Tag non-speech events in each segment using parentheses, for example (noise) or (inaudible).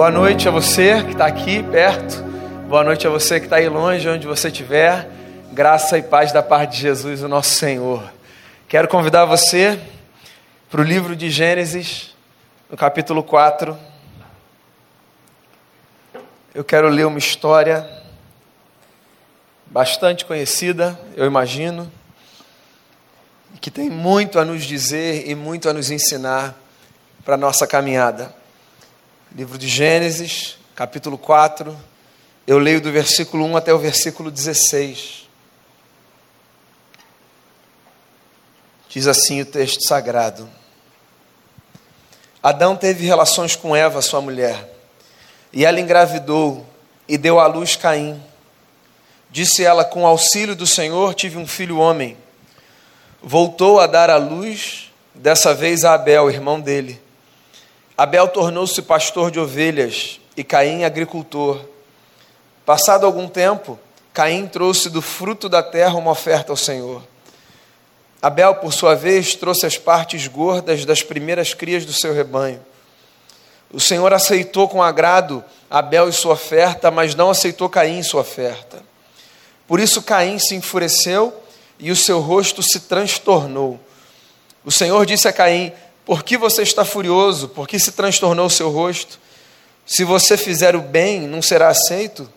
Boa noite a você que está aqui perto. Boa noite a você que está aí longe, onde você estiver. Graça e paz da parte de Jesus, o nosso Senhor. Quero convidar você para o livro de Gênesis, no capítulo 4. Eu quero ler uma história bastante conhecida, eu imagino, que tem muito a nos dizer e muito a nos ensinar para a nossa caminhada. Livro de Gênesis, capítulo 4, eu leio do versículo 1 até o versículo 16. Diz assim o texto sagrado: Adão teve relações com Eva, sua mulher, e ela engravidou e deu à luz Caim. Disse ela: Com auxílio do Senhor tive um filho homem. Voltou a dar à luz, dessa vez a Abel, irmão dele. Abel tornou-se pastor de ovelhas e Caim agricultor. Passado algum tempo, Caim trouxe do fruto da terra uma oferta ao Senhor. Abel, por sua vez, trouxe as partes gordas das primeiras crias do seu rebanho. O Senhor aceitou com agrado Abel e sua oferta, mas não aceitou Caim e sua oferta. Por isso Caim se enfureceu e o seu rosto se transtornou. O Senhor disse a Caim: por que você está furioso? Por que se transtornou o seu rosto? Se você fizer o bem, não será aceito?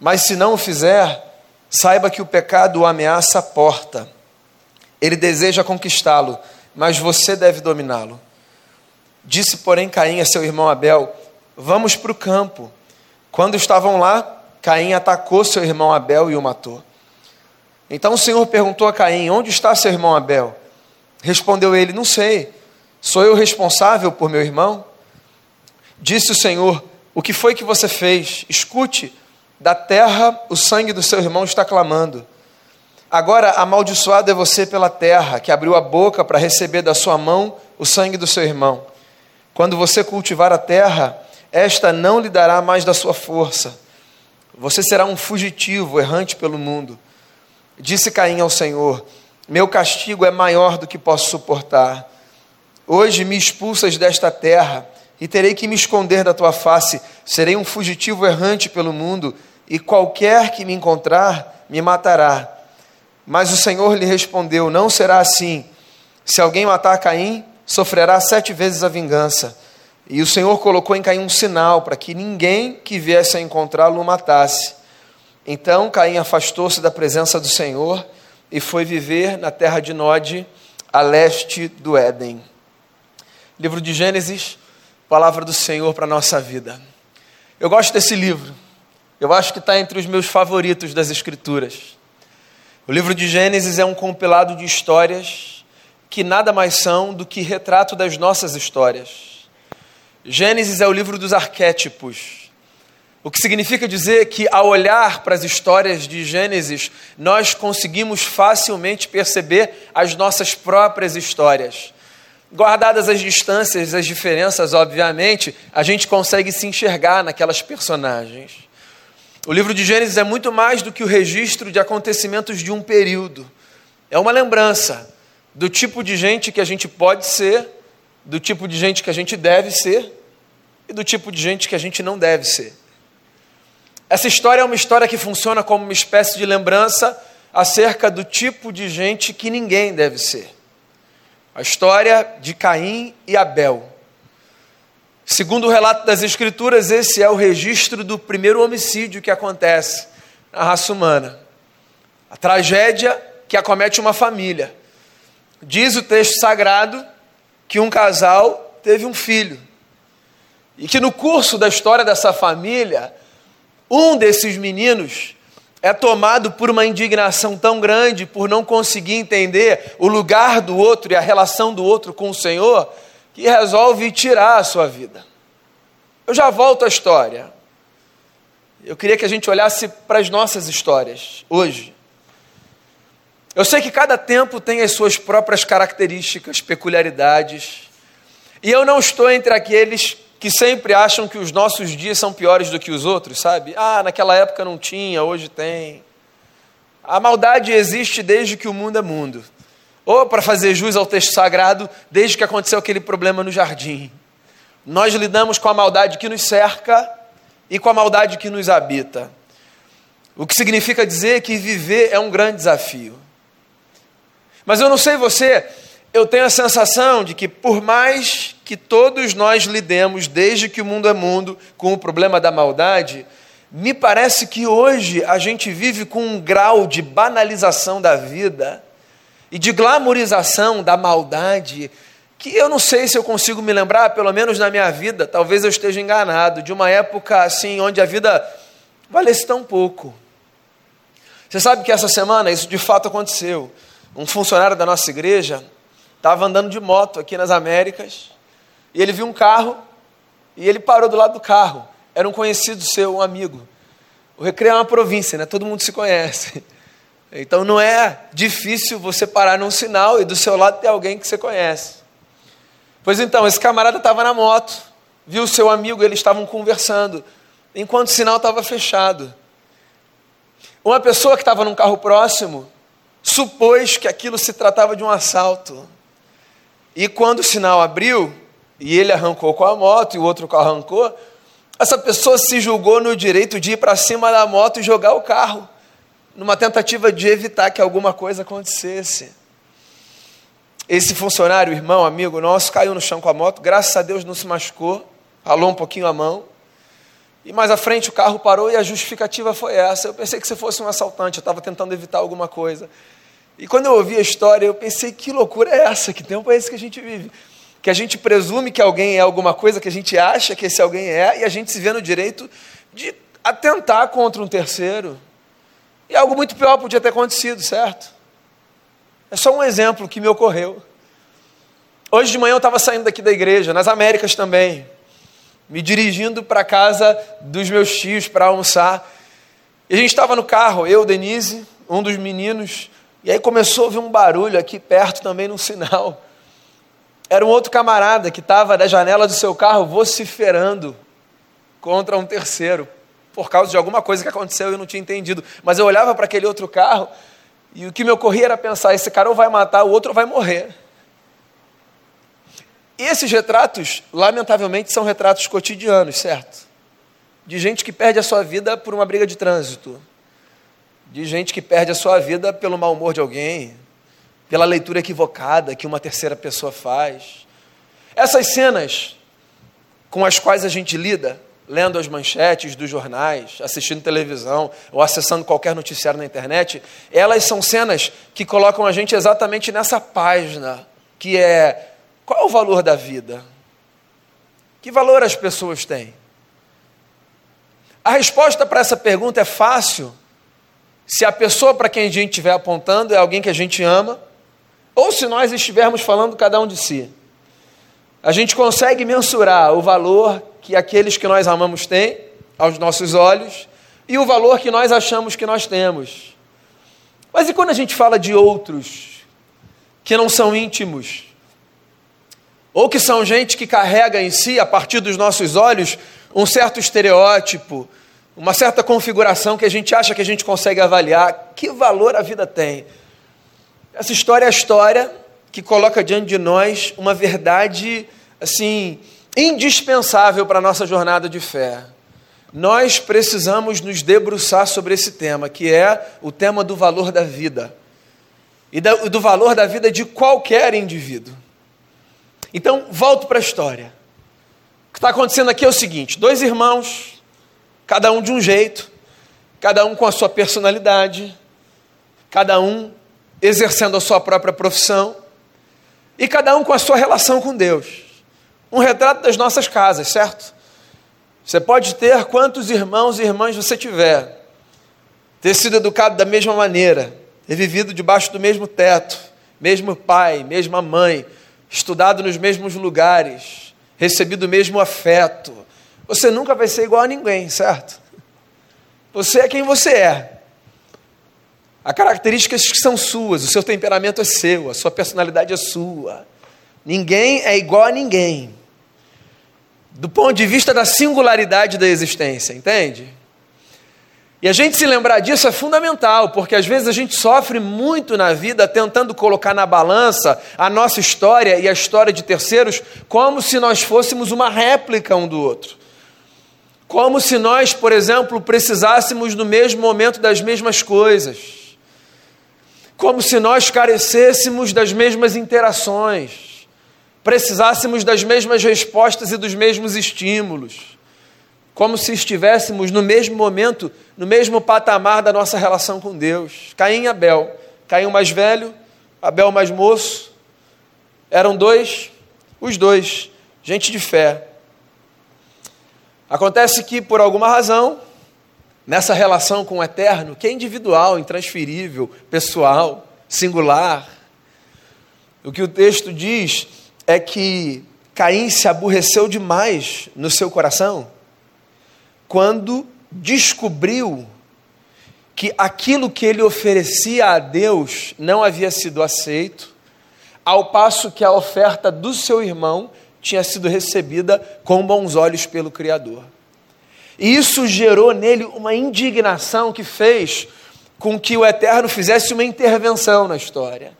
Mas se não o fizer, saiba que o pecado o ameaça a porta. Ele deseja conquistá-lo, mas você deve dominá-lo. Disse, porém, Caim a seu irmão Abel: Vamos para o campo. Quando estavam lá, Caim atacou seu irmão Abel e o matou. Então o Senhor perguntou a Caim: Onde está seu irmão Abel? Respondeu ele: Não sei. Sou eu responsável por meu irmão? Disse o Senhor: O que foi que você fez? Escute, da terra o sangue do seu irmão está clamando. Agora amaldiçoado é você pela terra, que abriu a boca para receber da sua mão o sangue do seu irmão. Quando você cultivar a terra, esta não lhe dará mais da sua força. Você será um fugitivo, errante pelo mundo. Disse Caim ao Senhor: Meu castigo é maior do que posso suportar. Hoje me expulsas desta terra e terei que me esconder da tua face. Serei um fugitivo errante pelo mundo e qualquer que me encontrar me matará. Mas o Senhor lhe respondeu: Não será assim. Se alguém matar Caim, sofrerá sete vezes a vingança. E o Senhor colocou em Caim um sinal para que ninguém que viesse a encontrá-lo o matasse. Então Caim afastou-se da presença do Senhor e foi viver na terra de Nod, a leste do Éden. Livro de Gênesis, palavra do Senhor para a nossa vida. Eu gosto desse livro. Eu acho que está entre os meus favoritos das Escrituras. O livro de Gênesis é um compilado de histórias que nada mais são do que retrato das nossas histórias. Gênesis é o livro dos arquétipos. O que significa dizer que, ao olhar para as histórias de Gênesis, nós conseguimos facilmente perceber as nossas próprias histórias. Guardadas as distâncias, as diferenças, obviamente, a gente consegue se enxergar naquelas personagens. O livro de Gênesis é muito mais do que o registro de acontecimentos de um período. É uma lembrança do tipo de gente que a gente pode ser, do tipo de gente que a gente deve ser e do tipo de gente que a gente não deve ser. Essa história é uma história que funciona como uma espécie de lembrança acerca do tipo de gente que ninguém deve ser. A história de Caim e Abel. Segundo o relato das Escrituras, esse é o registro do primeiro homicídio que acontece na raça humana. A tragédia que acomete uma família. Diz o texto sagrado que um casal teve um filho. E que no curso da história dessa família, um desses meninos é tomado por uma indignação tão grande por não conseguir entender o lugar do outro e a relação do outro com o Senhor, que resolve tirar a sua vida. Eu já volto à história. Eu queria que a gente olhasse para as nossas histórias hoje. Eu sei que cada tempo tem as suas próprias características, peculiaridades, e eu não estou entre aqueles que sempre acham que os nossos dias são piores do que os outros, sabe? Ah, naquela época não tinha, hoje tem. A maldade existe desde que o mundo é mundo. Ou, para fazer jus ao texto sagrado, desde que aconteceu aquele problema no jardim. Nós lidamos com a maldade que nos cerca e com a maldade que nos habita. O que significa dizer que viver é um grande desafio. Mas eu não sei você, eu tenho a sensação de que, por mais que todos nós lidemos, desde que o mundo é mundo, com o problema da maldade, me parece que hoje a gente vive com um grau de banalização da vida e de glamorização da maldade que eu não sei se eu consigo me lembrar, pelo menos na minha vida, talvez eu esteja enganado, de uma época assim onde a vida valesse tão pouco. Você sabe que essa semana isso de fato aconteceu. Um funcionário da nossa igreja estava andando de moto aqui nas Américas e ele viu um carro e ele parou do lado do carro. Era um conhecido seu, um amigo. O Recreio é uma província, né? Todo mundo se conhece. (laughs) Então não é difícil você parar num sinal e do seu lado ter alguém que você conhece. Pois então, esse camarada estava na moto, viu o seu amigo, eles estavam conversando, enquanto o sinal estava fechado. Uma pessoa que estava num carro próximo supôs que aquilo se tratava de um assalto. E quando o sinal abriu, e ele arrancou com a moto e o outro arrancou, essa pessoa se julgou no direito de ir para cima da moto e jogar o carro numa tentativa de evitar que alguma coisa acontecesse. Esse funcionário, irmão, amigo nosso, caiu no chão com a moto, graças a Deus não se machucou, ralou um pouquinho a mão. E mais à frente o carro parou e a justificativa foi essa. Eu pensei que você fosse um assaltante, eu estava tentando evitar alguma coisa. E quando eu ouvi a história, eu pensei, que loucura é essa? Que tempo é esse que a gente vive? Que a gente presume que alguém é alguma coisa que a gente acha que esse alguém é, e a gente se vê no direito de atentar contra um terceiro. E algo muito pior podia ter acontecido, certo? É só um exemplo que me ocorreu. Hoje de manhã eu estava saindo daqui da igreja, nas Américas também, me dirigindo para a casa dos meus tios para almoçar. E a gente estava no carro, eu, Denise, um dos meninos, e aí começou a ouvir um barulho aqui perto também no sinal. Era um outro camarada que estava da janela do seu carro vociferando contra um terceiro por causa de alguma coisa que aconteceu e eu não tinha entendido. Mas eu olhava para aquele outro carro e o que me ocorria era pensar: esse cara ou vai matar, o outro vai morrer. E esses retratos, lamentavelmente, são retratos cotidianos, certo? De gente que perde a sua vida por uma briga de trânsito, de gente que perde a sua vida pelo mau humor de alguém, pela leitura equivocada que uma terceira pessoa faz. Essas cenas com as quais a gente lida lendo as manchetes dos jornais, assistindo televisão ou acessando qualquer noticiário na internet, elas são cenas que colocam a gente exatamente nessa página, que é qual é o valor da vida? Que valor as pessoas têm? A resposta para essa pergunta é fácil se a pessoa para quem a gente estiver apontando é alguém que a gente ama, ou se nós estivermos falando cada um de si. A gente consegue mensurar o valor que aqueles que nós amamos têm aos nossos olhos e o valor que nós achamos que nós temos. Mas e quando a gente fala de outros que não são íntimos? Ou que são gente que carrega em si, a partir dos nossos olhos, um certo estereótipo, uma certa configuração que a gente acha que a gente consegue avaliar. Que valor a vida tem? Essa história é a história que coloca diante de nós uma verdade assim indispensável para a nossa jornada de fé. Nós precisamos nos debruçar sobre esse tema, que é o tema do valor da vida e do valor da vida de qualquer indivíduo. Então, volto para a história. O que está acontecendo aqui é o seguinte: dois irmãos, cada um de um jeito, cada um com a sua personalidade, cada um exercendo a sua própria profissão, e cada um com a sua relação com Deus um retrato das nossas casas, certo? Você pode ter quantos irmãos e irmãs você tiver, ter sido educado da mesma maneira, ter vivido debaixo do mesmo teto, mesmo pai, mesma mãe, estudado nos mesmos lugares, recebido o mesmo afeto. Você nunca vai ser igual a ninguém, certo? Você é quem você é. Há características que são suas, o seu temperamento é seu, a sua personalidade é sua. Ninguém é igual a ninguém. Do ponto de vista da singularidade da existência, entende? E a gente se lembrar disso é fundamental, porque às vezes a gente sofre muito na vida tentando colocar na balança a nossa história e a história de terceiros como se nós fôssemos uma réplica um do outro. Como se nós, por exemplo, precisássemos no mesmo momento das mesmas coisas. Como se nós carecêssemos das mesmas interações, precisássemos das mesmas respostas e dos mesmos estímulos como se estivéssemos no mesmo momento, no mesmo patamar da nossa relação com Deus. Caim e Abel. Caim mais velho, Abel mais moço. Eram dois, os dois, gente de fé. Acontece que, por alguma razão, nessa relação com o eterno, que é individual, intransferível, pessoal, singular, o que o texto diz é que Caim se aborreceu demais no seu coração quando descobriu que aquilo que ele oferecia a Deus não havia sido aceito, ao passo que a oferta do seu irmão tinha sido recebida com bons olhos pelo Criador. E isso gerou nele uma indignação que fez com que o Eterno fizesse uma intervenção na história.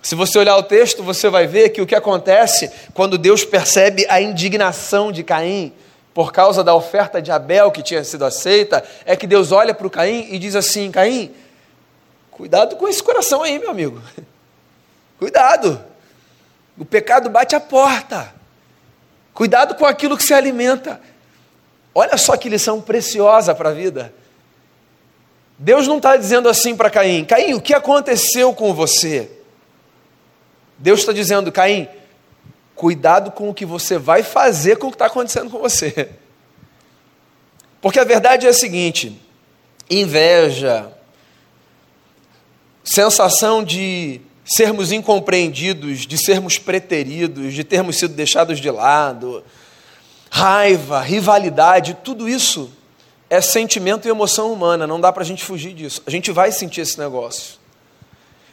Se você olhar o texto, você vai ver que o que acontece quando Deus percebe a indignação de Caim, por causa da oferta de Abel que tinha sido aceita, é que Deus olha para o Caim e diz assim: Caim, cuidado com esse coração aí, meu amigo. (laughs) Cuidado. O pecado bate a porta. Cuidado com aquilo que se alimenta. Olha só que lição preciosa para a vida. Deus não está dizendo assim para Caim: Caim, o que aconteceu com você? Deus está dizendo: Caim, cuidado com o que você vai fazer com o que está acontecendo com você. Porque a verdade é a seguinte: inveja, sensação de sermos incompreendidos, de sermos preteridos, de termos sido deixados de lado, raiva, rivalidade, tudo isso é sentimento e emoção humana, não dá para a gente fugir disso. A gente vai sentir esse negócio.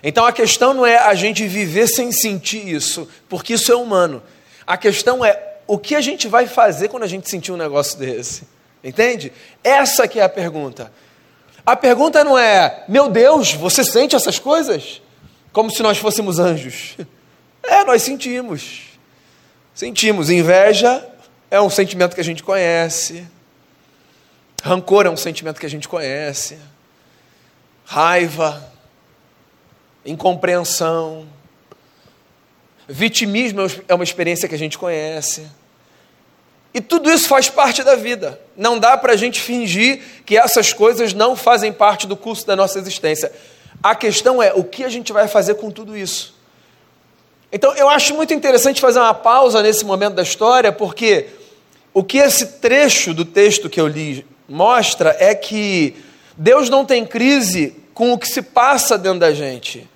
Então a questão não é a gente viver sem sentir isso, porque isso é humano. A questão é o que a gente vai fazer quando a gente sentir um negócio desse. Entende? Essa que é a pergunta. A pergunta não é, meu Deus, você sente essas coisas? Como se nós fôssemos anjos. (laughs) É, nós sentimos. Sentimos. Inveja é um sentimento que a gente conhece. Rancor é um sentimento que a gente conhece. Raiva incompreensão. Vitimismo é uma experiência que a gente conhece. E tudo isso faz parte da vida. Não dá para a gente fingir que essas coisas não fazem parte do curso da nossa existência. A questão é o que a gente vai fazer com tudo isso. Então eu acho muito interessante fazer uma pausa nesse momento da história, porque o que esse trecho do texto que eu li mostra é que Deus não tem crise com o que se passa dentro da gente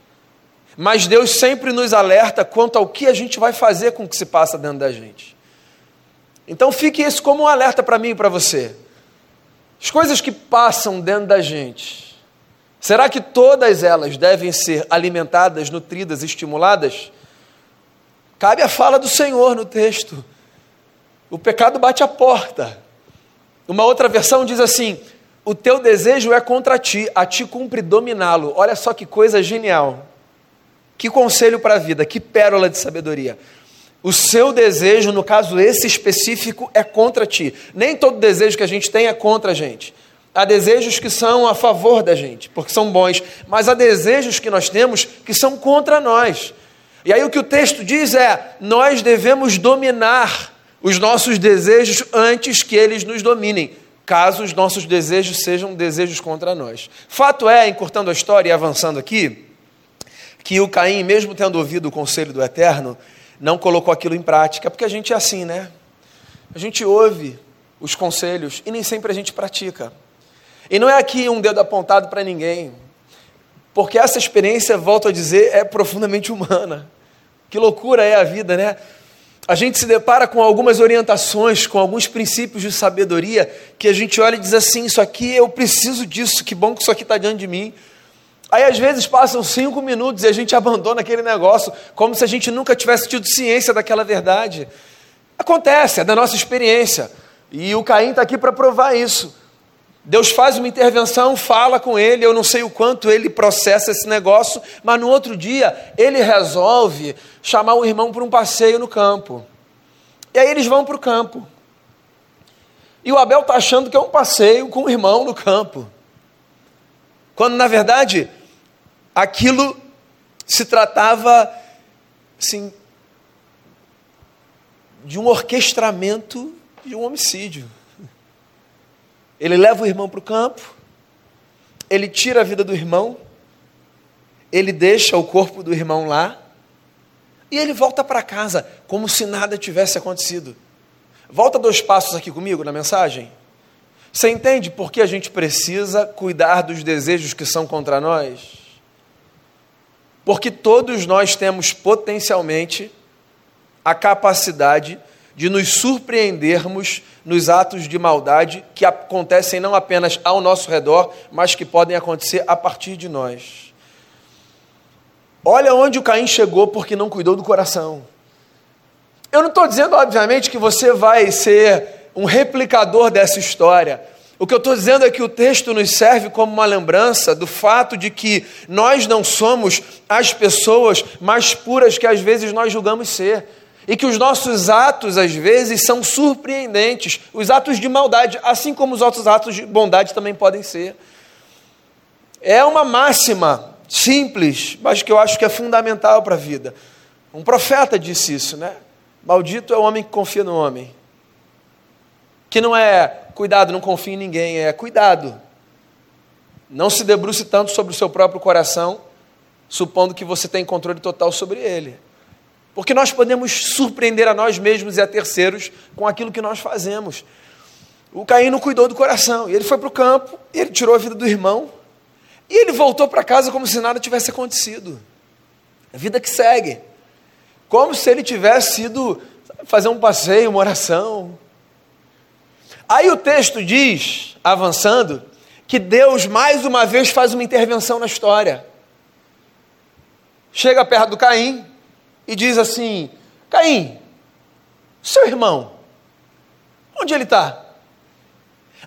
mas Deus sempre nos alerta quanto ao que a gente vai fazer com o que se passa dentro da gente. Então fique isso como um alerta para mim e para você. As coisas que passam dentro da gente, será que todas elas devem ser alimentadas, nutridas, estimuladas? Cabe a fala do Senhor no texto. O pecado bate a porta. Uma outra versão diz assim: O teu desejo é contra ti, a ti cumpre dominá-lo. Olha só que coisa genial. Que conselho para a vida, que pérola de sabedoria. O seu desejo, no caso esse específico, é contra ti. Nem todo desejo que a gente tem é contra a gente. Há desejos que são a favor da gente, porque são bons, mas há desejos que nós temos que são contra nós. E aí o que o texto diz é: nós devemos dominar os nossos desejos antes que eles nos dominem, caso os nossos desejos sejam desejos contra nós. Fato é, encurtando a história e avançando aqui, que o Caim, mesmo tendo ouvido o conselho do Eterno, não colocou aquilo em prática, porque a gente é assim, né? A gente ouve os conselhos e nem sempre a gente pratica. E não é aqui um dedo apontado para ninguém, porque essa experiência, volto a dizer, é profundamente humana. Que loucura é a vida, né? A gente se depara com algumas orientações, com alguns princípios de sabedoria, que a gente olha e diz assim: Isso aqui eu preciso disso, que bom que isso aqui está diante de mim. Aí às vezes passam cinco minutos e a gente (laughs) abandona aquele negócio, como se a gente nunca tivesse tido ciência daquela verdade. Acontece, é da nossa experiência. E o Caim está aqui para provar isso. Deus faz uma intervenção, fala com ele, eu não sei o quanto ele processa esse negócio, mas no outro dia ele resolve chamar o irmão para um passeio no campo. E aí eles vão para o campo. E o Abel está achando que é um passeio com o irmão no campo. Quando na verdade aquilo se tratava assim, de um orquestramento de um homicídio. Ele leva o irmão para o campo, ele tira a vida do irmão, ele deixa o corpo do irmão lá, e ele volta para casa como se nada tivesse acontecido. Volta dois passos aqui comigo na mensagem. Você entende por que a gente precisa cuidar dos desejos que são contra nós? Porque todos nós temos potencialmente a capacidade de nos surpreendermos nos atos de maldade que acontecem não apenas ao nosso redor, mas que podem acontecer a partir de nós. Olha onde o Caim chegou porque não cuidou do coração. Eu não estou dizendo, obviamente, que você vai ser um replicador dessa história. O que eu estou dizendo é que o texto nos serve como uma lembrança do fato de que nós não somos as pessoas mais puras que às vezes nós julgamos ser e que os nossos atos, às vezes, são surpreendentes, os atos de maldade, assim como os outros atos de bondade também podem ser. É uma máxima simples, mas que eu acho que é fundamental para a vida. Um profeta disse isso, né? Maldito é o homem que confia no homem. Que não é cuidado, não confia em ninguém, é cuidado. Não se debruce tanto sobre o seu próprio coração, supondo que você tem controle total sobre ele. Porque nós podemos surpreender a nós mesmos e a terceiros com aquilo que nós fazemos. O Caim não cuidou do coração, e ele foi para o campo, ele tirou a vida do irmão, e ele voltou para casa como se nada tivesse acontecido. A vida que segue. Como se ele tivesse ido fazer um passeio, uma oração. Aí o texto diz, avançando, que Deus mais uma vez faz uma intervenção na história. Chega perto do Caim, e diz assim: Caim, seu irmão, onde ele está?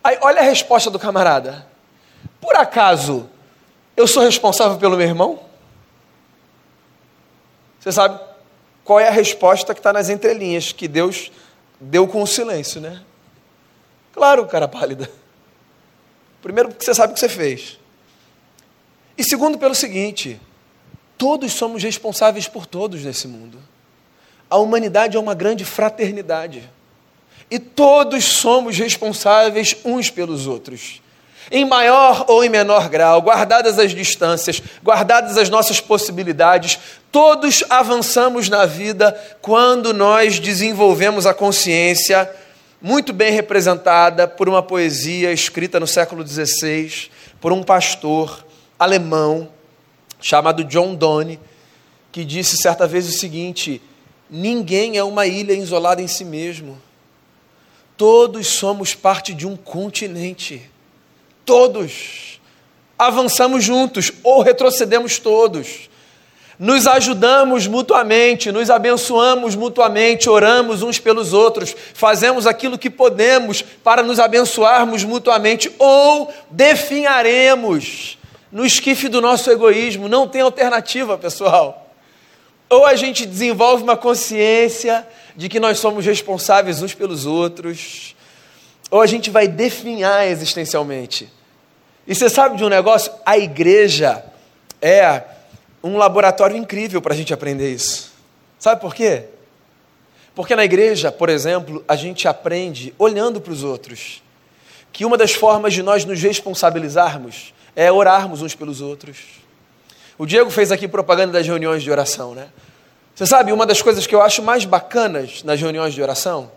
Aí olha a resposta do camarada: Por acaso eu sou responsável pelo meu irmão? Você sabe qual é a resposta que está nas entrelinhas que Deus deu com o silêncio, né? Claro, cara pálida. Primeiro, porque você sabe o que você fez. E segundo, pelo seguinte: Todos somos responsáveis por todos nesse mundo. A humanidade é uma grande fraternidade. E todos somos responsáveis uns pelos outros. Em maior ou em menor grau, guardadas as distâncias, guardadas as nossas possibilidades, todos avançamos na vida quando nós desenvolvemos a consciência, muito bem representada por uma poesia escrita no século XVI, por um pastor alemão chamado John Donne, que disse certa vez o seguinte: ninguém é uma ilha isolada em si mesmo. Todos somos parte de um continente. Todos. Avançamos juntos ou retrocedemos todos. Nos ajudamos mutuamente, nos abençoamos mutuamente, oramos uns pelos outros, fazemos aquilo que podemos para nos abençoarmos mutuamente ou definharemos no esquife do nosso egoísmo. Não tem alternativa, pessoal. Ou a gente desenvolve uma consciência de que nós somos responsáveis uns pelos outros, ou a gente vai definhar existencialmente. E você sabe de um negócio? A igreja é um laboratório incrível para a gente aprender isso. Sabe por quê? Porque na igreja, por exemplo, a gente aprende olhando para os outros que uma das formas de nós nos responsabilizarmos é orarmos uns pelos outros. O Diego fez aqui propaganda das reuniões de oração, né? Você sabe, uma das coisas que eu acho mais bacanas nas reuniões de oração,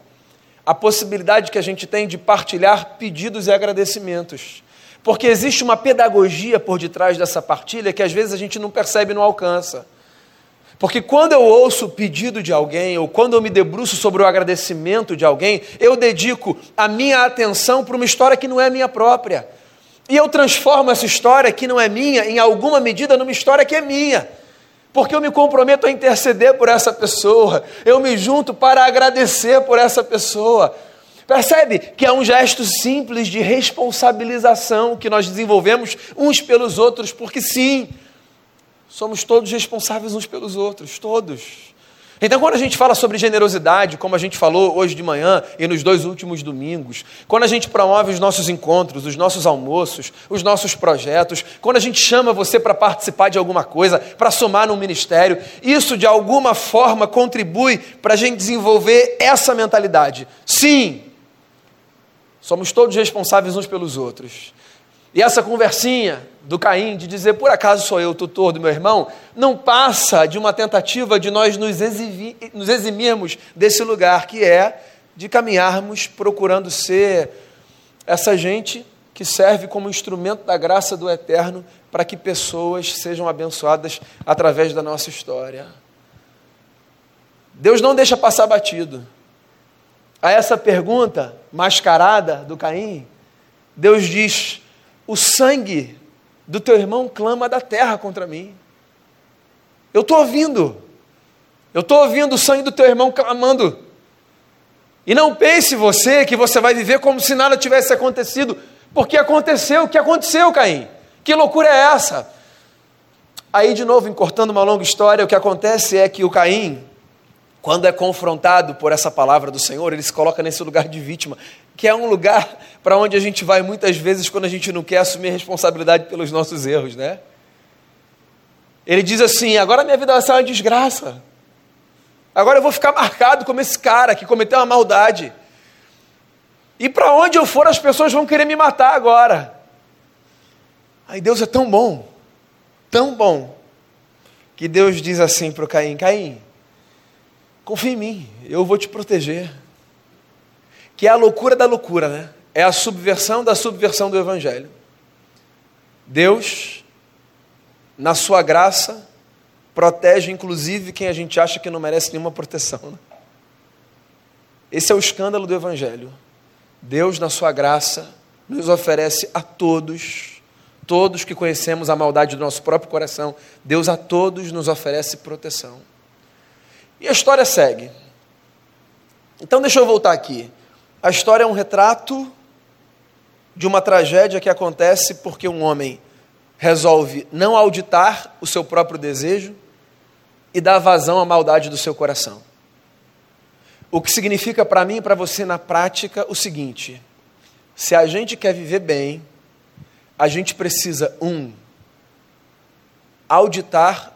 a possibilidade que a gente tem de partilhar pedidos e agradecimentos. Porque existe uma pedagogia por detrás dessa partilha que às vezes a gente não percebe e não alcança. Porque quando eu ouço o pedido de alguém, ou quando eu me debruço sobre o agradecimento de alguém, eu dedico a minha atenção para uma história que não é minha própria. E eu transformo essa história que não é minha, em alguma medida, numa história que é minha. Porque eu me comprometo a interceder por essa pessoa, eu me junto para agradecer por essa pessoa. Percebe que é um gesto simples de responsabilização que nós desenvolvemos uns pelos outros, porque sim, somos todos responsáveis uns pelos outros, todos. Então, quando a gente fala sobre generosidade, como a gente falou hoje de manhã e nos dois últimos domingos, quando a gente promove os nossos encontros, os nossos almoços, os nossos projetos, quando a gente chama você para participar de alguma coisa, para somar no ministério, isso de alguma forma contribui para a gente desenvolver essa mentalidade. Sim, somos todos responsáveis uns pelos outros. E essa conversinha do Caim de dizer, por acaso sou eu o tutor do meu irmão, não passa de uma tentativa de nós nos, eximir, nos eximirmos desse lugar que é de caminharmos procurando ser essa gente que serve como instrumento da graça do eterno para que pessoas sejam abençoadas através da nossa história. Deus não deixa passar batido. A essa pergunta mascarada do Caim, Deus diz: o sangue do teu irmão clama da terra contra mim. Eu estou ouvindo. Eu estou ouvindo o sangue do teu irmão clamando. E não pense você que você vai viver como se nada tivesse acontecido, porque aconteceu o que aconteceu, Caim. Que loucura é essa? Aí, de novo, encurtando uma longa história, o que acontece é que o Caim, quando é confrontado por essa palavra do Senhor, ele se coloca nesse lugar de vítima que é um lugar (laughs) para onde a gente vai muitas vezes quando a gente não quer assumir responsabilidade pelos nossos erros, né? Ele diz assim: agora minha vida vai ser uma desgraça. Agora eu vou ficar marcado como esse cara que cometeu uma maldade. E para onde eu for, as pessoas vão querer me matar agora. Aí Deus é tão bom, tão bom, que Deus diz assim para o Caim: Caim, confia em mim, eu vou te proteger que é a loucura da loucura, né? É a subversão da subversão do Evangelho. Deus, na sua graça, protege inclusive quem a gente acha que não merece nenhuma proteção. Né? Esse é o escândalo do Evangelho. Deus, na sua graça, nos oferece a todos, todos que conhecemos a maldade do nosso próprio coração, Deus a todos nos oferece proteção. E a história segue. Então, deixa eu voltar aqui. A história é um retrato de uma tragédia que acontece porque um homem resolve não auditar o seu próprio desejo e dar vazão à maldade do seu coração. O que significa para mim e para você na prática o seguinte: se a gente quer viver bem, a gente precisa, um, auditar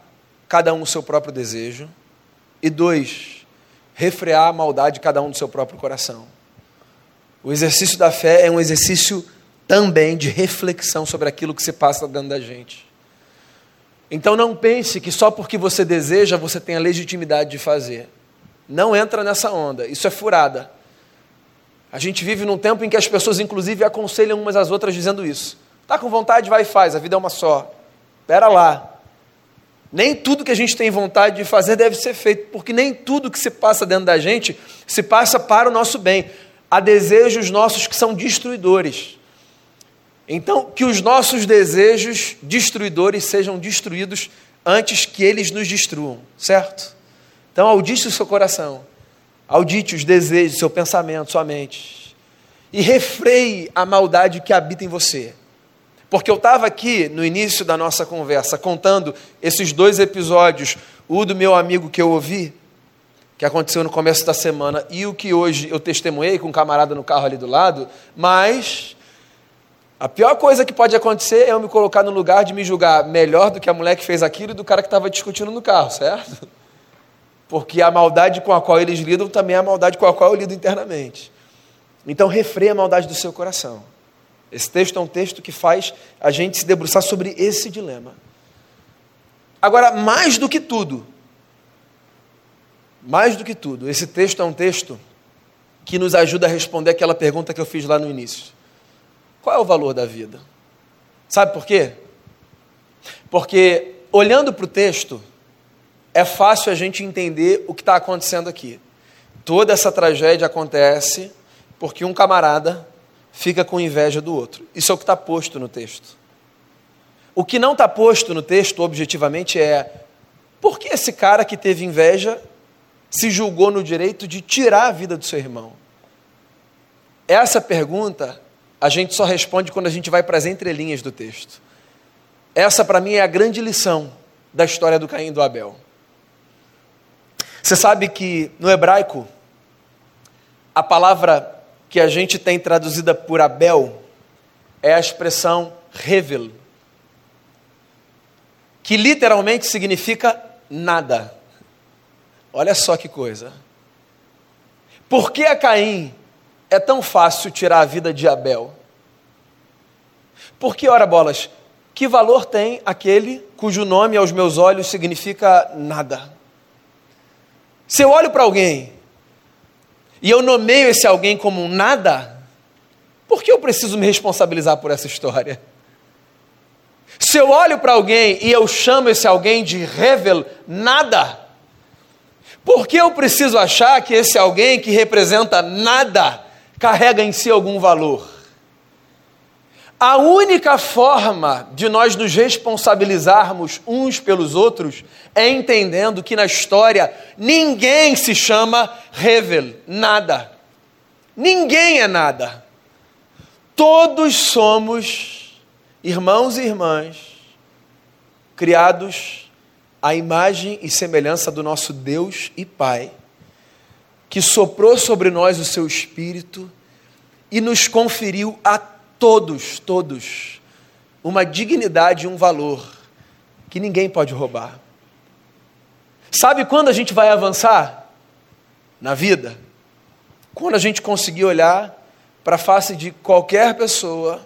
cada um o seu próprio desejo, e dois, refrear a maldade de cada um do seu próprio coração. O exercício da fé é um exercício também de reflexão sobre aquilo que se passa dentro da gente. Então não pense que só porque você deseja você tem a legitimidade de fazer. Não entra nessa onda, isso é furada. A gente vive num tempo em que as pessoas, inclusive, aconselham umas às outras dizendo isso. Está com vontade, vai e faz, a vida é uma só. Espera lá. Nem tudo que a gente tem vontade de fazer deve ser feito, porque nem tudo que se passa dentro da gente se passa para o nosso bem há desejos nossos que são destruidores. Então, que os nossos desejos destruidores sejam destruídos antes que eles nos destruam, certo? Então, audite o seu coração, audite os desejos, seu pensamento, sua mente, e refreie a maldade que habita em você. Porque eu estava aqui no início da nossa conversa contando esses dois episódios, o do meu amigo que eu ouvi, que aconteceu no começo da semana e o que hoje eu testemunhei com um camarada no carro ali do lado, mas a pior coisa que pode acontecer é eu me colocar no lugar de me julgar melhor do que a mulher que fez aquilo e do cara que estava discutindo no carro, certo? Porque a maldade com a qual eles lidam também é a maldade com a qual eu lido internamente. Então, refreia a maldade do seu coração. Esse texto é um texto que faz a gente se debruçar sobre esse dilema. Agora, mais do que tudo, mais do que tudo, esse texto é um texto que nos ajuda a responder aquela pergunta que eu fiz lá no início: qual é o valor da vida? Sabe por quê? Porque olhando para o texto, é fácil a gente entender o que está acontecendo aqui. Toda essa tragédia acontece porque um camarada fica com inveja do outro. Isso é o que está posto no texto. O que não está posto no texto, objetivamente, é por que esse cara que teve inveja se julgou no direito de tirar a vida do seu irmão. Essa pergunta a gente só responde quando a gente vai para as entrelinhas do texto. Essa, para mim, é a grande lição da história do Caim e do Abel. Você sabe que no hebraico, a palavra que a gente tem traduzida por Abel é a expressão revel, que literalmente significa nada. Olha só que coisa. Por que a Caim é tão fácil tirar a vida de Abel? Porque, ora bolas, que valor tem aquele cujo nome aos meus olhos significa nada? Se eu olho para alguém e eu nomeio esse alguém como nada, por que eu preciso me responsabilizar por essa história? Se eu olho para alguém e eu chamo esse alguém de revel, nada, por que eu preciso achar que esse alguém que representa nada carrega em si algum valor? A única forma de nós nos responsabilizarmos uns pelos outros é entendendo que na história ninguém se chama Revel, nada. Ninguém é nada. Todos somos irmãos e irmãs criados à imagem e semelhança do nosso Deus e Pai, que soprou sobre nós o seu espírito e nos conferiu a todos, todos, uma dignidade e um valor que ninguém pode roubar. Sabe quando a gente vai avançar na vida? Quando a gente conseguir olhar para a face de qualquer pessoa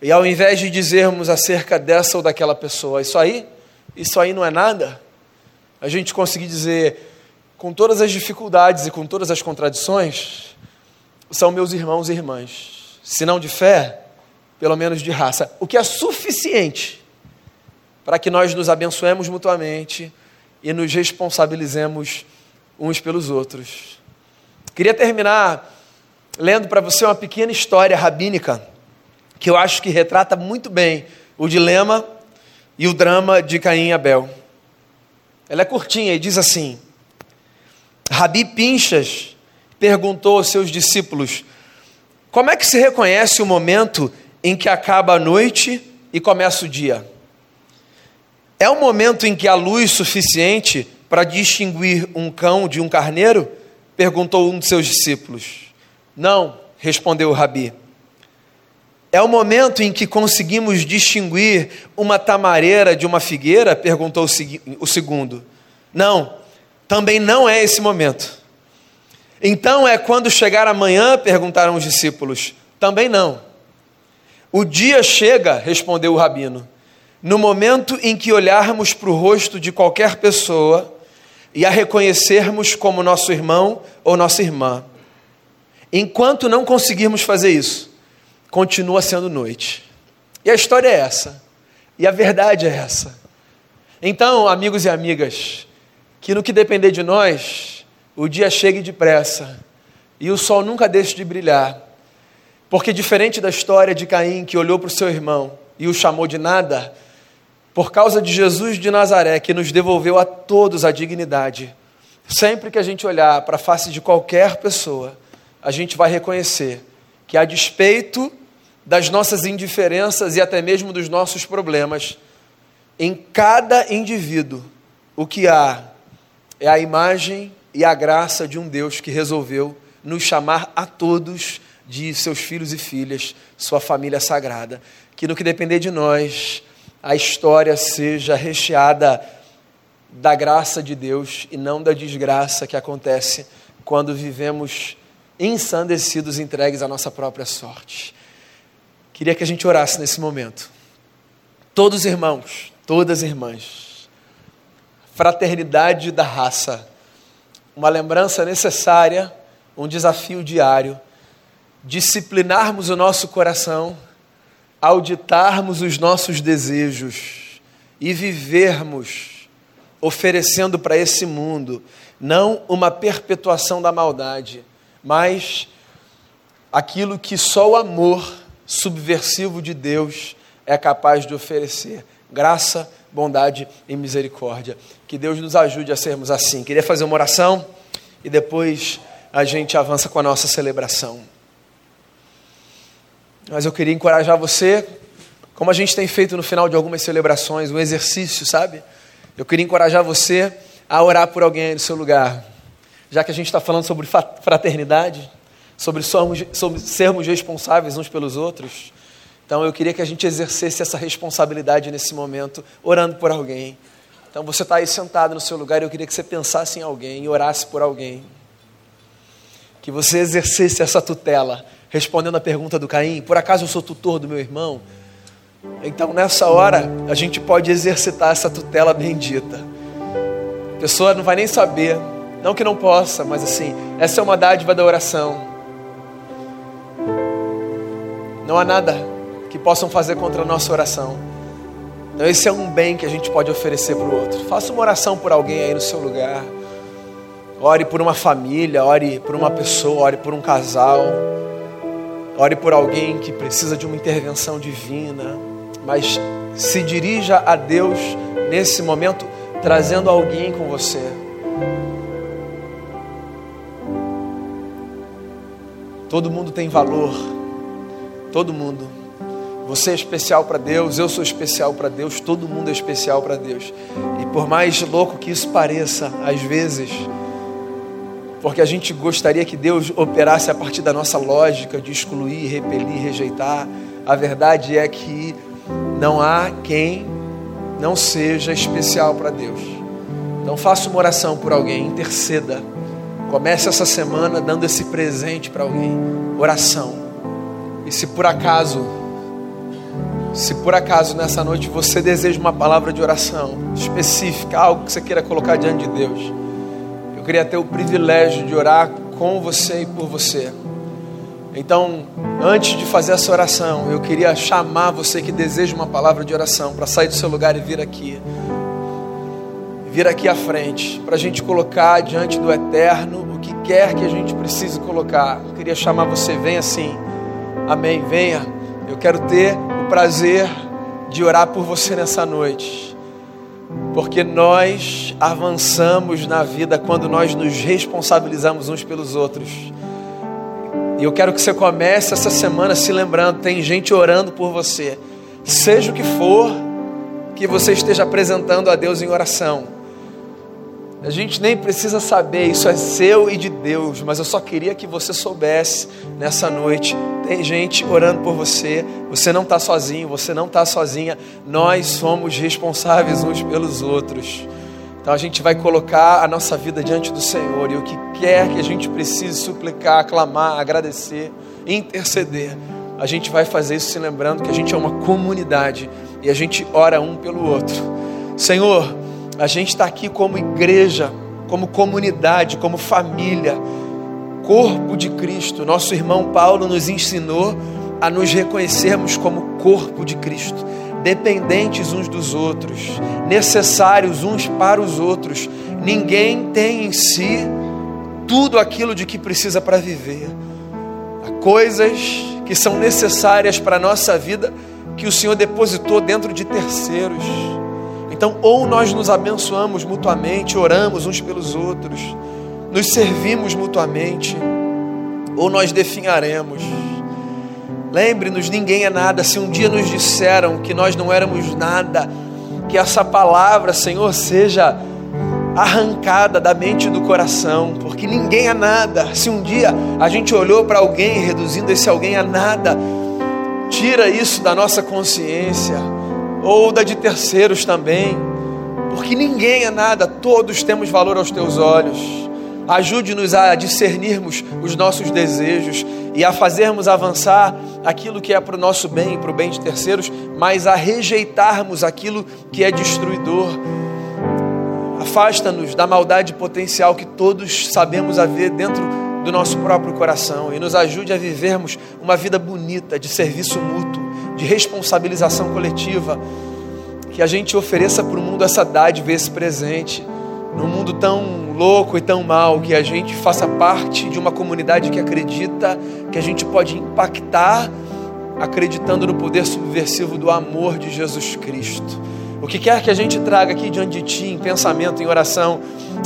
e ao invés de dizermos acerca dessa ou daquela pessoa, isso aí, isso aí não é nada, a gente conseguir dizer, com todas as dificuldades e com todas as contradições, são meus irmãos e irmãs. Se não de fé, pelo menos de raça, o que é suficiente para que nós nos abençoemos mutuamente e nos responsabilizemos uns pelos outros. Queria terminar lendo para você uma pequena história rabínica que eu acho que retrata muito bem o dilema e o drama de Caim e Abel. Ela é curtinha e diz assim: Rabi Pinchas perguntou aos seus discípulos como é que se reconhece o momento em que acaba a noite e começa o dia? É o momento em que há luz suficiente para distinguir um cão de um carneiro? perguntou um de seus discípulos. Não, respondeu o rabi. É o momento em que conseguimos distinguir uma tamareira de uma figueira? perguntou o segundo. Não, também não é esse momento. Então é quando chegar amanhã? perguntaram os discípulos. Também não. O dia chega, respondeu o rabino, no momento em que olharmos para o rosto de qualquer pessoa e a reconhecermos como nosso irmão ou nossa irmã. Enquanto não conseguirmos fazer isso, continua sendo noite. E a história é essa. E a verdade é essa. Então, amigos e amigas, que no que depender de nós, o dia chegue depressa e o sol nunca deixe de brilhar. Porque, diferente da história de Caim, que olhou para o seu irmão e o chamou de nada, por causa de Jesus de Nazaré, que nos devolveu a todos a dignidade, sempre que a gente olhar para a face de qualquer pessoa, a gente vai reconhecer que, a despeito das nossas indiferenças e até mesmo dos nossos problemas, em cada indivíduo, o que há é a imagem e a graça de um Deus que resolveu nos chamar a todos de seus filhos e filhas, sua família sagrada. Que no que depender de nós, a história seja recheada da graça de Deus e não da desgraça que acontece quando vivemos ensandecidos, entregues à nossa própria sorte. Queria que a gente orasse nesse momento. Todos irmãos, todas irmãs, fraternidade da raça uma lembrança necessária, um desafio diário, disciplinarmos o nosso coração, auditarmos os nossos desejos e vivermos oferecendo para esse mundo não uma perpetuação da maldade, mas aquilo que só o amor subversivo de Deus é capaz de oferecer. Graça, bondade e misericórdia. Que Deus nos ajude a sermos assim. Queria fazer uma oração e depois a gente avança com a nossa celebração. Mas eu queria encorajar você, como a gente tem feito no final de algumas celebrações, um exercício, sabe? Eu queria encorajar você a orar por alguém aí no seu lugar. Já que a gente está falando sobre fraternidade, sobre, somos, sobre sermos responsáveis uns pelos outros. Então eu queria que a gente exercesse essa responsabilidade nesse momento, orando por alguém. Então você está aí sentado no seu lugar eu queria que você pensasse em alguém orasse por alguém. Que você exercesse essa tutela, respondendo a pergunta do Caim: por acaso eu sou tutor do meu irmão? Então nessa hora a gente pode exercitar essa tutela bendita. A pessoa não vai nem saber, não que não possa, mas assim, essa é uma dádiva da oração. Não há nada que possam fazer contra a nossa oração. Então, esse é um bem que a gente pode oferecer para o outro. Faça uma oração por alguém aí no seu lugar. Ore por uma família, ore por uma pessoa, ore por um casal. Ore por alguém que precisa de uma intervenção divina. Mas se dirija a Deus nesse momento, trazendo alguém com você. Todo mundo tem valor. Todo mundo. Você é especial para Deus, eu sou especial para Deus, todo mundo é especial para Deus. E por mais louco que isso pareça, às vezes, porque a gente gostaria que Deus operasse a partir da nossa lógica de excluir, repelir, rejeitar, a verdade é que não há quem não seja especial para Deus. Então faça uma oração por alguém, interceda. Comece essa semana dando esse presente para alguém. Oração. E se por acaso se por acaso nessa noite você deseja uma palavra de oração específica, algo que você queira colocar diante de Deus, eu queria ter o privilégio de orar com você e por você. Então, antes de fazer essa oração, eu queria chamar você que deseja uma palavra de oração para sair do seu lugar e vir aqui. Vir aqui à frente, para a gente colocar diante do Eterno o que quer que a gente precise colocar. Eu queria chamar você, venha assim. Amém. Venha. Eu quero ter prazer de orar por você nessa noite, porque nós avançamos na vida quando nós nos responsabilizamos uns pelos outros. E eu quero que você comece essa semana se lembrando: tem gente orando por você, seja o que for que você esteja apresentando a Deus em oração. A gente nem precisa saber, isso é seu e de Deus, mas eu só queria que você soubesse nessa noite. Tem gente orando por você, você não está sozinho, você não está sozinha, nós somos responsáveis uns pelos outros. Então a gente vai colocar a nossa vida diante do Senhor e o que quer que a gente precise suplicar, clamar, agradecer, interceder, a gente vai fazer isso se lembrando que a gente é uma comunidade e a gente ora um pelo outro. Senhor, a gente está aqui como igreja, como comunidade, como família, corpo de Cristo. Nosso irmão Paulo nos ensinou a nos reconhecermos como corpo de Cristo, dependentes uns dos outros, necessários uns para os outros. Ninguém tem em si tudo aquilo de que precisa para viver. Há coisas que são necessárias para a nossa vida que o Senhor depositou dentro de terceiros. Então, ou nós nos abençoamos mutuamente, oramos uns pelos outros, nos servimos mutuamente, ou nós definharemos. Lembre-nos, ninguém é nada. Se um dia nos disseram que nós não éramos nada, que essa palavra, Senhor, seja arrancada da mente e do coração, porque ninguém é nada. Se um dia a gente olhou para alguém reduzindo esse alguém a nada, tira isso da nossa consciência ou da de terceiros também, porque ninguém é nada, todos temos valor aos teus olhos. Ajude-nos a discernirmos os nossos desejos e a fazermos avançar aquilo que é para o nosso bem e para o bem de terceiros, mas a rejeitarmos aquilo que é destruidor. Afasta-nos da maldade potencial que todos sabemos haver dentro do nosso próprio coração e nos ajude a vivermos uma vida bonita de serviço mútuo de responsabilização coletiva, que a gente ofereça para o mundo essa dádiva, esse presente, num mundo tão louco e tão mal, que a gente faça parte de uma comunidade que acredita que a gente pode impactar acreditando no poder subversivo do amor de Jesus Cristo. O que quer que a gente traga aqui diante de Ti, em pensamento, em oração,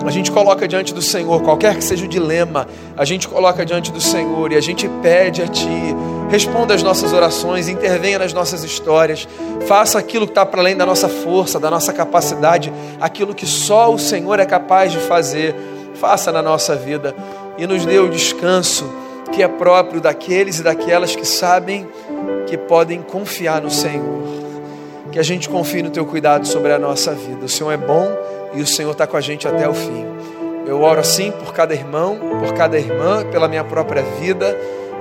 a gente coloca diante do Senhor, qualquer que seja o dilema, a gente coloca diante do Senhor e a gente pede a Ti, responda às nossas orações, intervenha nas nossas histórias, faça aquilo que está para além da nossa força, da nossa capacidade, aquilo que só o Senhor é capaz de fazer, faça na nossa vida e nos dê o descanso que é próprio daqueles e daquelas que sabem que podem confiar no Senhor. Que a gente confie no teu cuidado sobre a nossa vida. O Senhor é bom e o Senhor está com a gente até o fim. Eu oro assim por cada irmão, por cada irmã, pela minha própria vida,